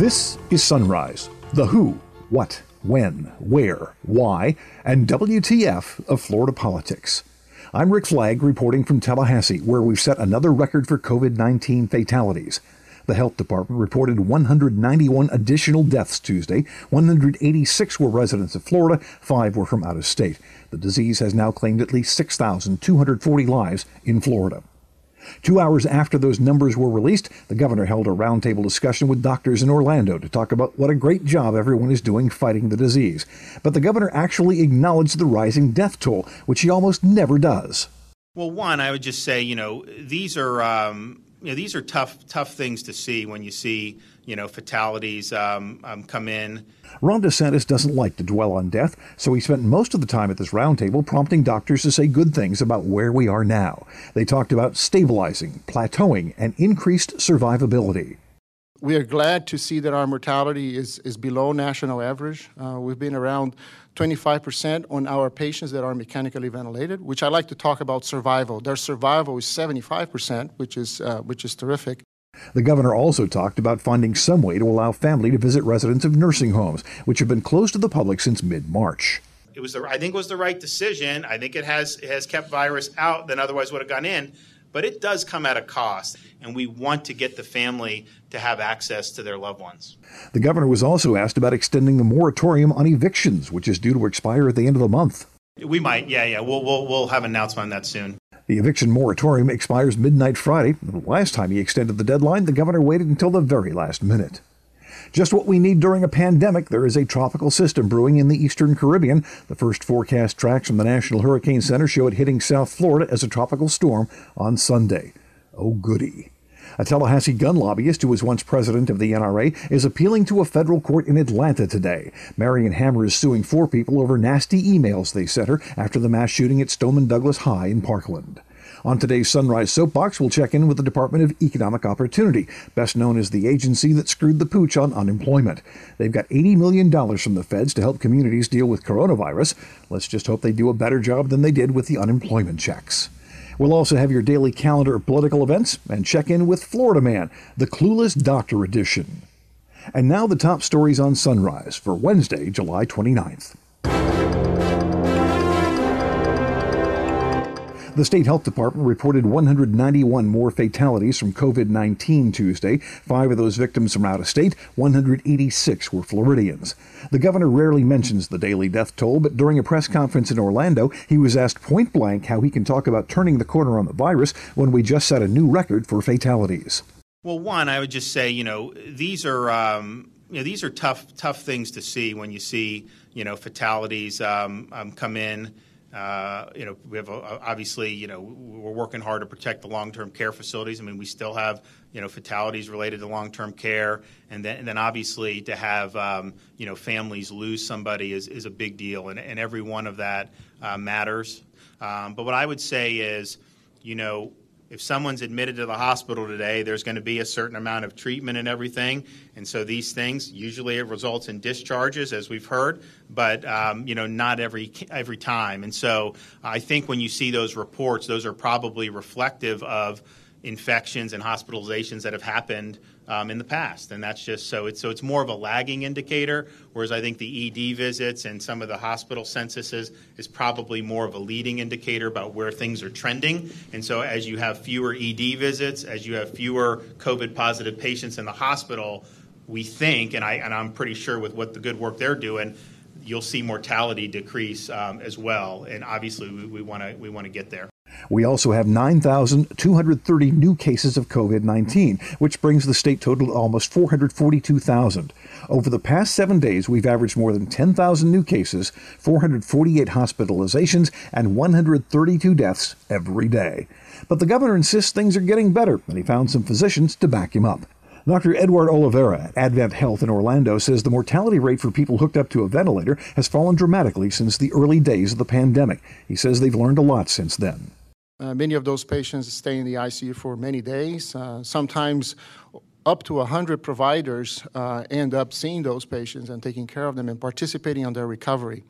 This is Sunrise, the who, what, when, where, why, and WTF of Florida politics. I'm Rick Flagg reporting from Tallahassee, where we've set another record for COVID 19 fatalities. The health department reported 191 additional deaths Tuesday. 186 were residents of Florida, five were from out of state. The disease has now claimed at least 6,240 lives in Florida. Two hours after those numbers were released, the governor held a roundtable discussion with doctors in Orlando to talk about what a great job everyone is doing fighting the disease. But the governor actually acknowledged the rising death toll, which he almost never does. Well, one, I would just say, you know, these are um, you know, these are tough, tough things to see when you see, you know, fatalities um, um, come in. Ron DeSantis doesn't like to dwell on death, so he spent most of the time at this roundtable prompting doctors to say good things about where we are now. They talked about stabilizing, plateauing, and increased survivability. We are glad to see that our mortality is, is below national average. Uh, we've been around 25% on our patients that are mechanically ventilated, which I like to talk about survival. Their survival is 75%, which is, uh, which is terrific. The governor also talked about finding some way to allow family to visit residents of nursing homes, which have been closed to the public since mid-March. It was, the, I think, it was the right decision. I think it has it has kept virus out than otherwise would have gone in but it does come at a cost, and we want to get the family to have access to their loved ones. The governor was also asked about extending the moratorium on evictions, which is due to expire at the end of the month. We might, yeah, yeah. We'll, we'll, we'll have an announcement on that soon. The eviction moratorium expires midnight Friday. The last time he extended the deadline, the governor waited until the very last minute. Just what we need during a pandemic, there is a tropical system brewing in the eastern Caribbean. The first forecast tracks from the National Hurricane Center show it hitting South Florida as a tropical storm on Sunday. Oh, goody. A Tallahassee gun lobbyist who was once president of the NRA is appealing to a federal court in Atlanta today. Marion Hammer is suing four people over nasty emails they sent her after the mass shooting at Stoneman Douglas High in Parkland. On today's Sunrise Soapbox, we'll check in with the Department of Economic Opportunity, best known as the agency that screwed the pooch on unemployment. They've got $80 million from the feds to help communities deal with coronavirus. Let's just hope they do a better job than they did with the unemployment checks. We'll also have your daily calendar of political events and check in with Florida Man, the Clueless Doctor Edition. And now the top stories on Sunrise for Wednesday, July 29th. The state health department reported 191 more fatalities from COVID 19 Tuesday. Five of those victims from out of state, 186 were Floridians. The governor rarely mentions the daily death toll, but during a press conference in Orlando, he was asked point blank how he can talk about turning the corner on the virus when we just set a new record for fatalities. Well, one, I would just say, you know, these are. Um, you know, these are tough, tough things to see when you see, you know, fatalities um, um, come in. Uh, you know, we have a, obviously, you know, we're working hard to protect the long-term care facilities. I mean, we still have, you know, fatalities related to long-term care, and then, and then obviously to have, um, you know, families lose somebody is, is a big deal, and, and every one of that uh, matters. Um, but what I would say is, you know, if someone's admitted to the hospital today, there's going to be a certain amount of treatment and everything. And so these things usually it results in discharges, as we've heard, but um, you know not every every time. And so I think when you see those reports, those are probably reflective of infections and hospitalizations that have happened um, in the past, and that's just so it's so it's more of a lagging indicator. Whereas I think the ED visits and some of the hospital censuses is probably more of a leading indicator about where things are trending. And so as you have fewer ED visits, as you have fewer COVID positive patients in the hospital, we think, and I and I'm pretty sure with what the good work they're doing. You'll see mortality decrease um, as well, and obviously we want to we want to get there. We also have 9,230 new cases of COVID 19, which brings the state total to almost 442,000. Over the past seven days, we've averaged more than 10,000 new cases, 448 hospitalizations, and 132 deaths every day. But the governor insists things are getting better, and he found some physicians to back him up. Dr. Edward Oliveira at Advent Health in Orlando says the mortality rate for people hooked up to a ventilator has fallen dramatically since the early days of the pandemic. He says they've learned a lot since then. Uh, many of those patients stay in the ICU for many days. Uh, sometimes up to 100 providers uh, end up seeing those patients and taking care of them and participating on their recovery.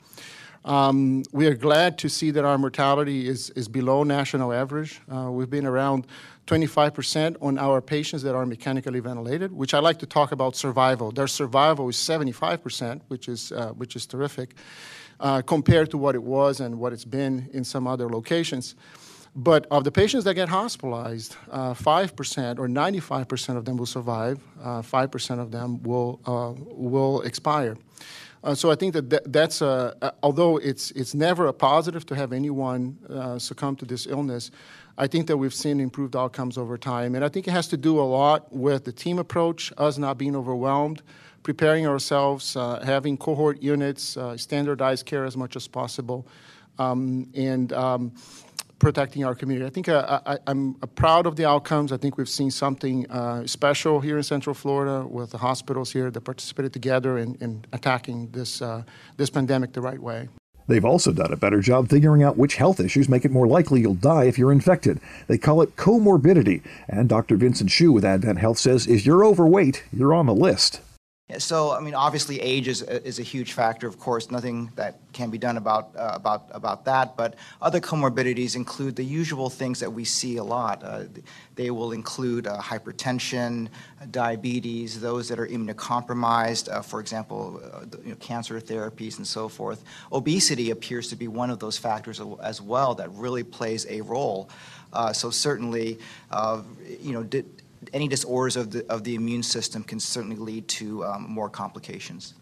Um, we are glad to see that our mortality is, is below national average. Uh, we've been around 25% on our patients that are mechanically ventilated, which I like to talk about survival. Their survival is 75%, which is, uh, which is terrific, compared to what it was and what it's been in some other locations. But of the patients that get hospitalized, uh, 5% or 95% of them will survive, uh, 5% of them will, uh, will expire. Uh, so I think that th- that's a, although it's it's never a positive to have anyone uh, succumb to this illness. I think that we've seen improved outcomes over time, and I think it has to do a lot with the team approach, us not being overwhelmed, preparing ourselves, uh, having cohort units, standardized care as much as possible, um, and um, protecting our community. I think uh, I, am proud of the outcomes. I think we've seen something uh, special here in Central Florida with the hospitals here that participated together in, in attacking this, uh, this pandemic the right way. They've also done a better job figuring out which health issues make it more likely you'll die if you're infected. They call it comorbidity. And Dr. Vincent Hsu with Advent Health says if you're overweight, you're on the list. So, I mean, obviously, age is, is a huge factor. Of course, nothing that can be done about uh, about about that. But other comorbidities include the usual things that we see a lot. Uh, they will include uh, hypertension, diabetes, those that are immunocompromised, uh, for example, uh, you know, cancer therapies and so forth. Obesity appears to be one of those factors as well that really plays a role. Uh, so certainly, you know. Di- any disorders of the, of the immune system can certainly lead to um, more complications.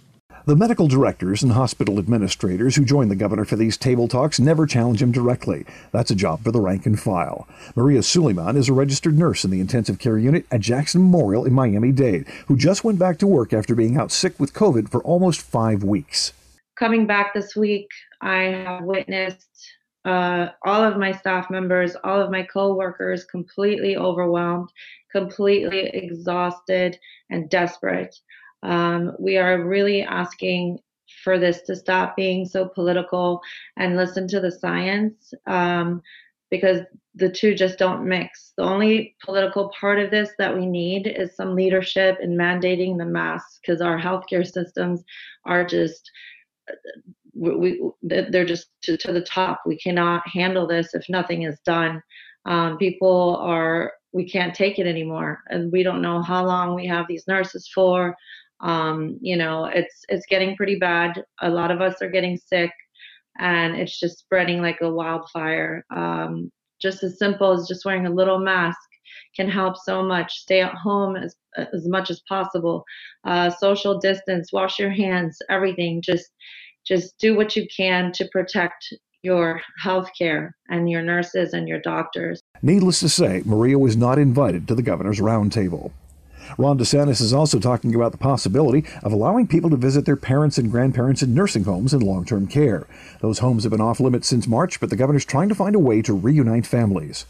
The medical directors and hospital administrators who join the governor for these table talks never challenge him directly. That's a job for the rank and file. Maria Suleiman is a registered nurse in the intensive care unit at Jackson Memorial in Miami Dade, who just went back to work after being out sick with COVID for almost five weeks. Coming back this week, I have witnessed uh, all of my staff members, all of my coworkers completely overwhelmed, completely exhausted, and desperate. Um, we are really asking for this to stop being so political and listen to the science um, because the two just don't mix. The only political part of this that we need is some leadership in mandating the masks because our healthcare systems are just we, they're just to, to, the top. We cannot handle this if nothing is done. Um, people are we can't take it anymore, and we don't know how long we have these nurses for. Um, you know, it's it's getting pretty bad. A lot of us are getting sick, and it's just spreading like a wildfire. Um, just as simple as just wearing a little mask can help so much. Stay at home as as much as possible. Uh, social distance, wash your hands, everything. Just just do what you can to protect your health care and your nurses and your doctors. Needless to say, Maria was not invited to the governor's roundtable. Ron DeSantis is also talking about the possibility of allowing people to visit their parents and grandparents in nursing homes and long term care. Those homes have been off limits since March, but the governor's trying to find a way to reunite families.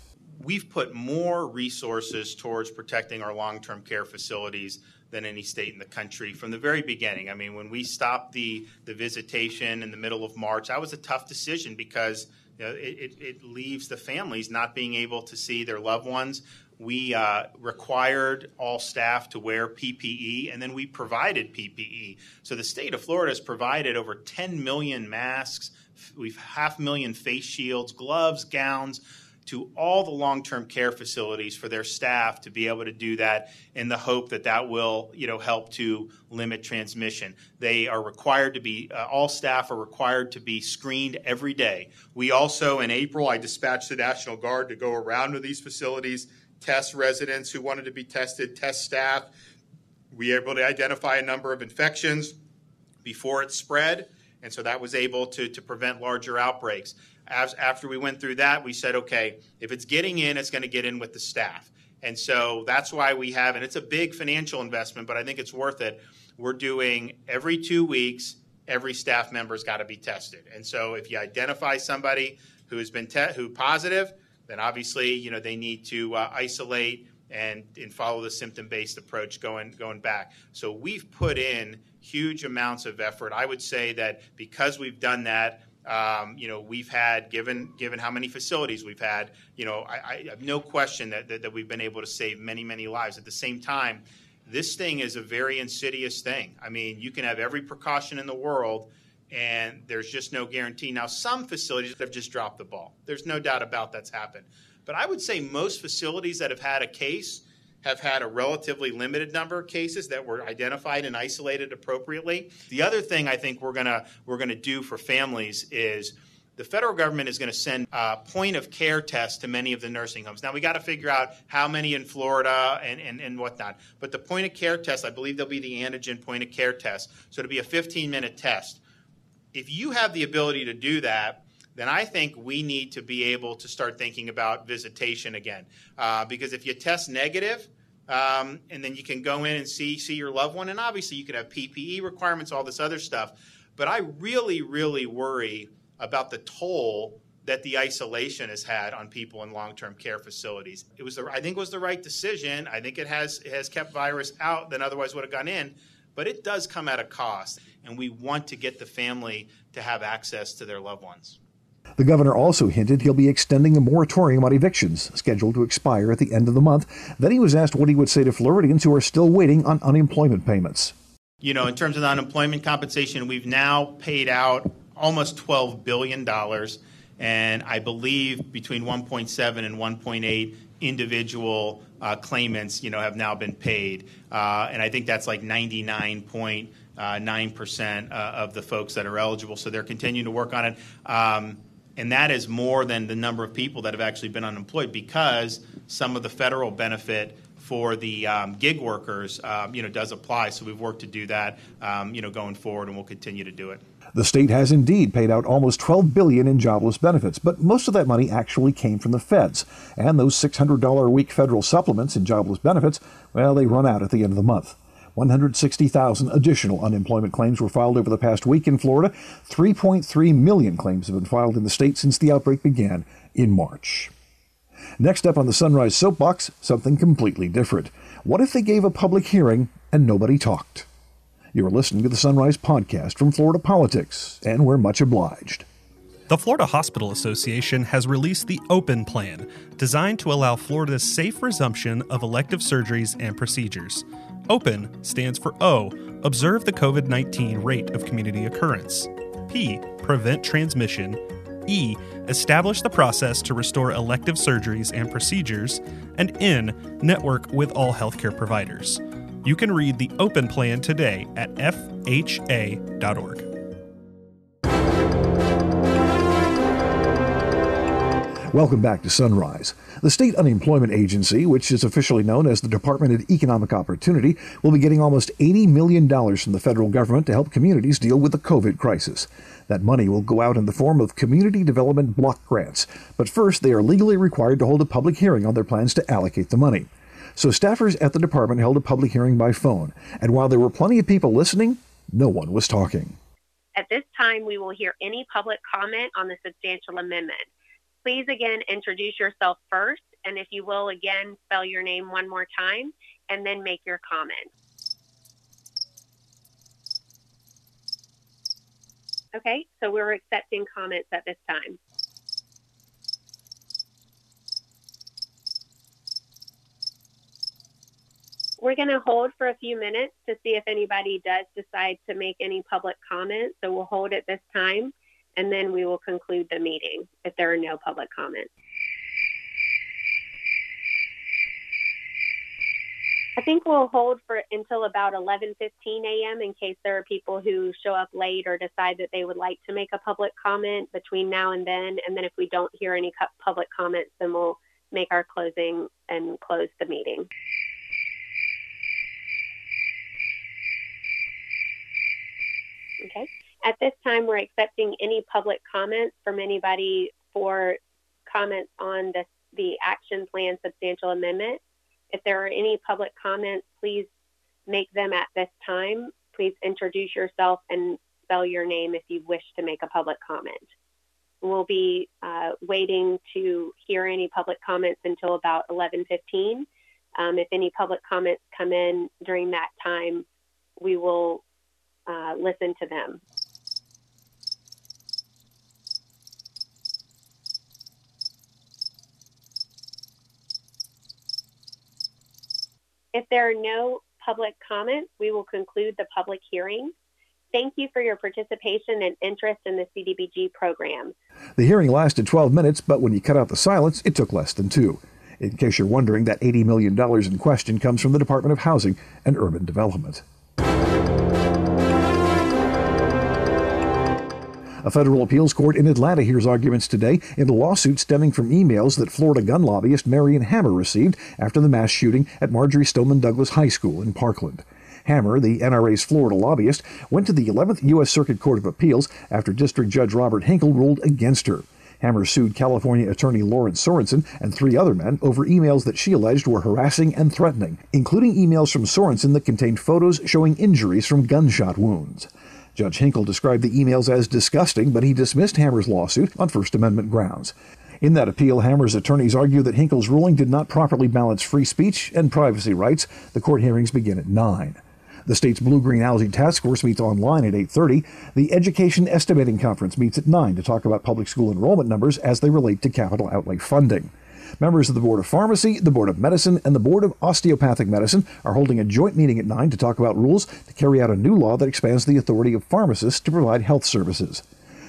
We've put more resources towards protecting our long term care facilities than any state in the country from the very beginning. I mean, when we stopped the, the visitation in the middle of March, that was a tough decision because you know, it, it, it, leaves the families not being able to see their loved ones. We uh, required all staff to wear PPE, and then we provided PPE. So the state of Florida has provided over 10 million masks. We've half million face shields, gloves, gowns to all the long-term care facilities for their staff to be able to do that in the hope that that will you know help to limit transmission. They are required to be uh, all staff are required to be screened every day. We also in april i dispatched the national guard to go around to these facilities test residents who wanted to be tested test staff. We were able to identify a number of infections before it spread and so that was able to, to prevent larger outbreaks as, after we went through that, we said, okay, if it's getting in, it's going to get in with the staff. And so that's why we have, and it's a big financial investment, but I think it's worth it. We're doing every two weeks, every staff member's got to be tested. And so if you identify somebody who has been te- who positive, then obviously you know they need to uh, isolate and, and follow the symptom-based approach going going back. So we've put in huge amounts of effort. I would say that because we've done that, um, you know, we've had, given given how many facilities we've had, you know, I, I have no question that, that, that we've been able to save many, many lives. At the same time, this thing is a very insidious thing. I mean, you can have every precaution in the world. and there's just no guarantee. Now, some facilities have just dropped the ball. There's no doubt about that's happened. But I would say most facilities that have had a case have had a relatively limited number of cases that were identified and isolated appropriately. The other thing I think we're gonna we're gonna do for families is the federal government is going to send uh, point of care tests to many of the nursing homes. Now, we got to figure out how many in Florida and, and, and whatnot. But the point of care test, I believe there'll be the antigen point of care test. So it'll be a 15 minute test. If you have the ability to do that, then I think we need to be able to start thinking about visitation again. Uh, because if you test negative, um, and then you can go in and see see your loved one, and obviously you could have PPE requirements, all this other stuff. But I really, really worry about the toll that the isolation has had on people in long-term care facilities. It was, the, I think, was the right decision. I think it has it has kept virus out than otherwise would have gone in, but it does come at a cost, and we want to get the family to have access to their loved ones. The governor also hinted he'll be extending a moratorium on evictions, scheduled to expire at the end of the month. Then he was asked what he would say to Floridians who are still waiting on unemployment payments. You know, in terms of the unemployment compensation, we've now paid out almost $12 billion. And I believe between 1.7 and 1.8 individual uh, claimants, you know, have now been paid. Uh, and I think that's like 99.9% uh, of the folks that are eligible. So they're continuing to work on it. Um, and that is more than the number of people that have actually been unemployed because some of the federal benefit for the um, gig workers, um, you know, does apply. So we've worked to do that, um, you know, going forward, and we'll continue to do it. The state has indeed paid out almost 12 billion in jobless benefits, but most of that money actually came from the feds. And those $600 a week federal supplements in jobless benefits, well, they run out at the end of the month. 160,000 additional unemployment claims were filed over the past week in Florida. 3.3 million claims have been filed in the state since the outbreak began in March. Next up on the Sunrise Soapbox, something completely different. What if they gave a public hearing and nobody talked? You're listening to the Sunrise Podcast from Florida Politics, and we're much obliged. The Florida Hospital Association has released the Open Plan, designed to allow Florida's safe resumption of elective surgeries and procedures. OPEN stands for O, observe the COVID 19 rate of community occurrence. P, prevent transmission. E, establish the process to restore elective surgeries and procedures. And N, network with all healthcare providers. You can read the open plan today at fha.org. Welcome back to Sunrise. The State Unemployment Agency, which is officially known as the Department of Economic Opportunity, will be getting almost $80 million from the federal government to help communities deal with the COVID crisis. That money will go out in the form of community development block grants. But first, they are legally required to hold a public hearing on their plans to allocate the money. So staffers at the department held a public hearing by phone, and while there were plenty of people listening, no one was talking. At this time, we will hear any public comment on the substantial amendment. Please again introduce yourself first, and if you will again spell your name one more time, and then make your comment. Okay, so we're accepting comments at this time. We're going to hold for a few minutes to see if anybody does decide to make any public comments. So we'll hold at this time and then we will conclude the meeting if there are no public comments. I think we'll hold for until about 11:15 a.m. in case there are people who show up late or decide that they would like to make a public comment between now and then. And then if we don't hear any public comments, then we'll make our closing and close the meeting. Okay. At this time, we're accepting any public comments from anybody for comments on the, the action plan substantial amendment. If there are any public comments, please make them at this time. Please introduce yourself and spell your name if you wish to make a public comment. We'll be uh, waiting to hear any public comments until about 11:15. Um, if any public comments come in during that time, we will uh, listen to them. If there are no public comments, we will conclude the public hearing. Thank you for your participation and interest in the CDBG program. The hearing lasted 12 minutes, but when you cut out the silence, it took less than two. In case you're wondering, that $80 million in question comes from the Department of Housing and Urban Development. A federal appeals court in Atlanta hears arguments today in a lawsuit stemming from emails that Florida gun lobbyist Marion Hammer received after the mass shooting at Marjory Stoneman Douglas High School in Parkland. Hammer, the NRA's Florida lobbyist, went to the 11th U.S. Circuit Court of Appeals after District Judge Robert Hinkle ruled against her. Hammer sued California attorney Lawrence Sorensen and three other men over emails that she alleged were harassing and threatening, including emails from Sorensen that contained photos showing injuries from gunshot wounds. Judge Hinkle described the emails as disgusting, but he dismissed Hammer's lawsuit on First Amendment grounds. In that appeal, Hammer's attorneys argue that Hinkle's ruling did not properly balance free speech and privacy rights. The court hearings begin at 9. The state's Blue-Green Algae Task Force meets online at 8:30. The Education Estimating Conference meets at 9 to talk about public school enrollment numbers as they relate to capital outlay funding. Members of the Board of Pharmacy, the Board of Medicine, and the Board of Osteopathic Medicine are holding a joint meeting at 9 to talk about rules to carry out a new law that expands the authority of pharmacists to provide health services.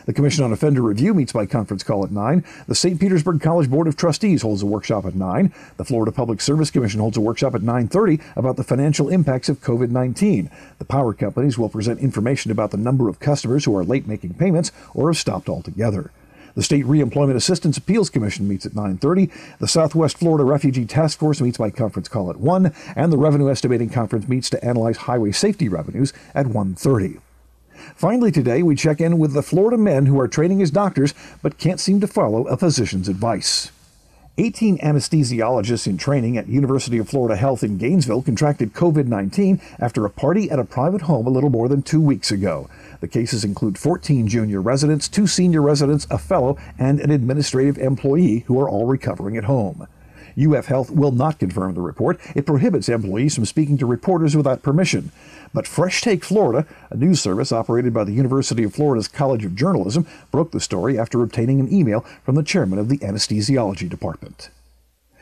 The Commission on Offender Review meets by conference call at 9. The St. Petersburg College Board of Trustees holds a workshop at 9. The Florida Public Service Commission holds a workshop at 9:30 about the financial impacts of COVID-19. The power companies will present information about the number of customers who are late making payments or have stopped altogether. The State Reemployment Assistance Appeals Commission meets at 9:30. The Southwest Florida Refugee Task Force meets by conference call at 1, and the Revenue Estimating Conference meets to analyze highway safety revenues at 1:30. Finally, today we check in with the Florida men who are training as doctors but can't seem to follow a physician's advice. 18 anesthesiologists in training at University of Florida Health in Gainesville contracted COVID 19 after a party at a private home a little more than two weeks ago. The cases include 14 junior residents, two senior residents, a fellow, and an administrative employee who are all recovering at home. UF Health will not confirm the report. It prohibits employees from speaking to reporters without permission. But Fresh Take Florida, a news service operated by the University of Florida's College of Journalism, broke the story after obtaining an email from the chairman of the anesthesiology department.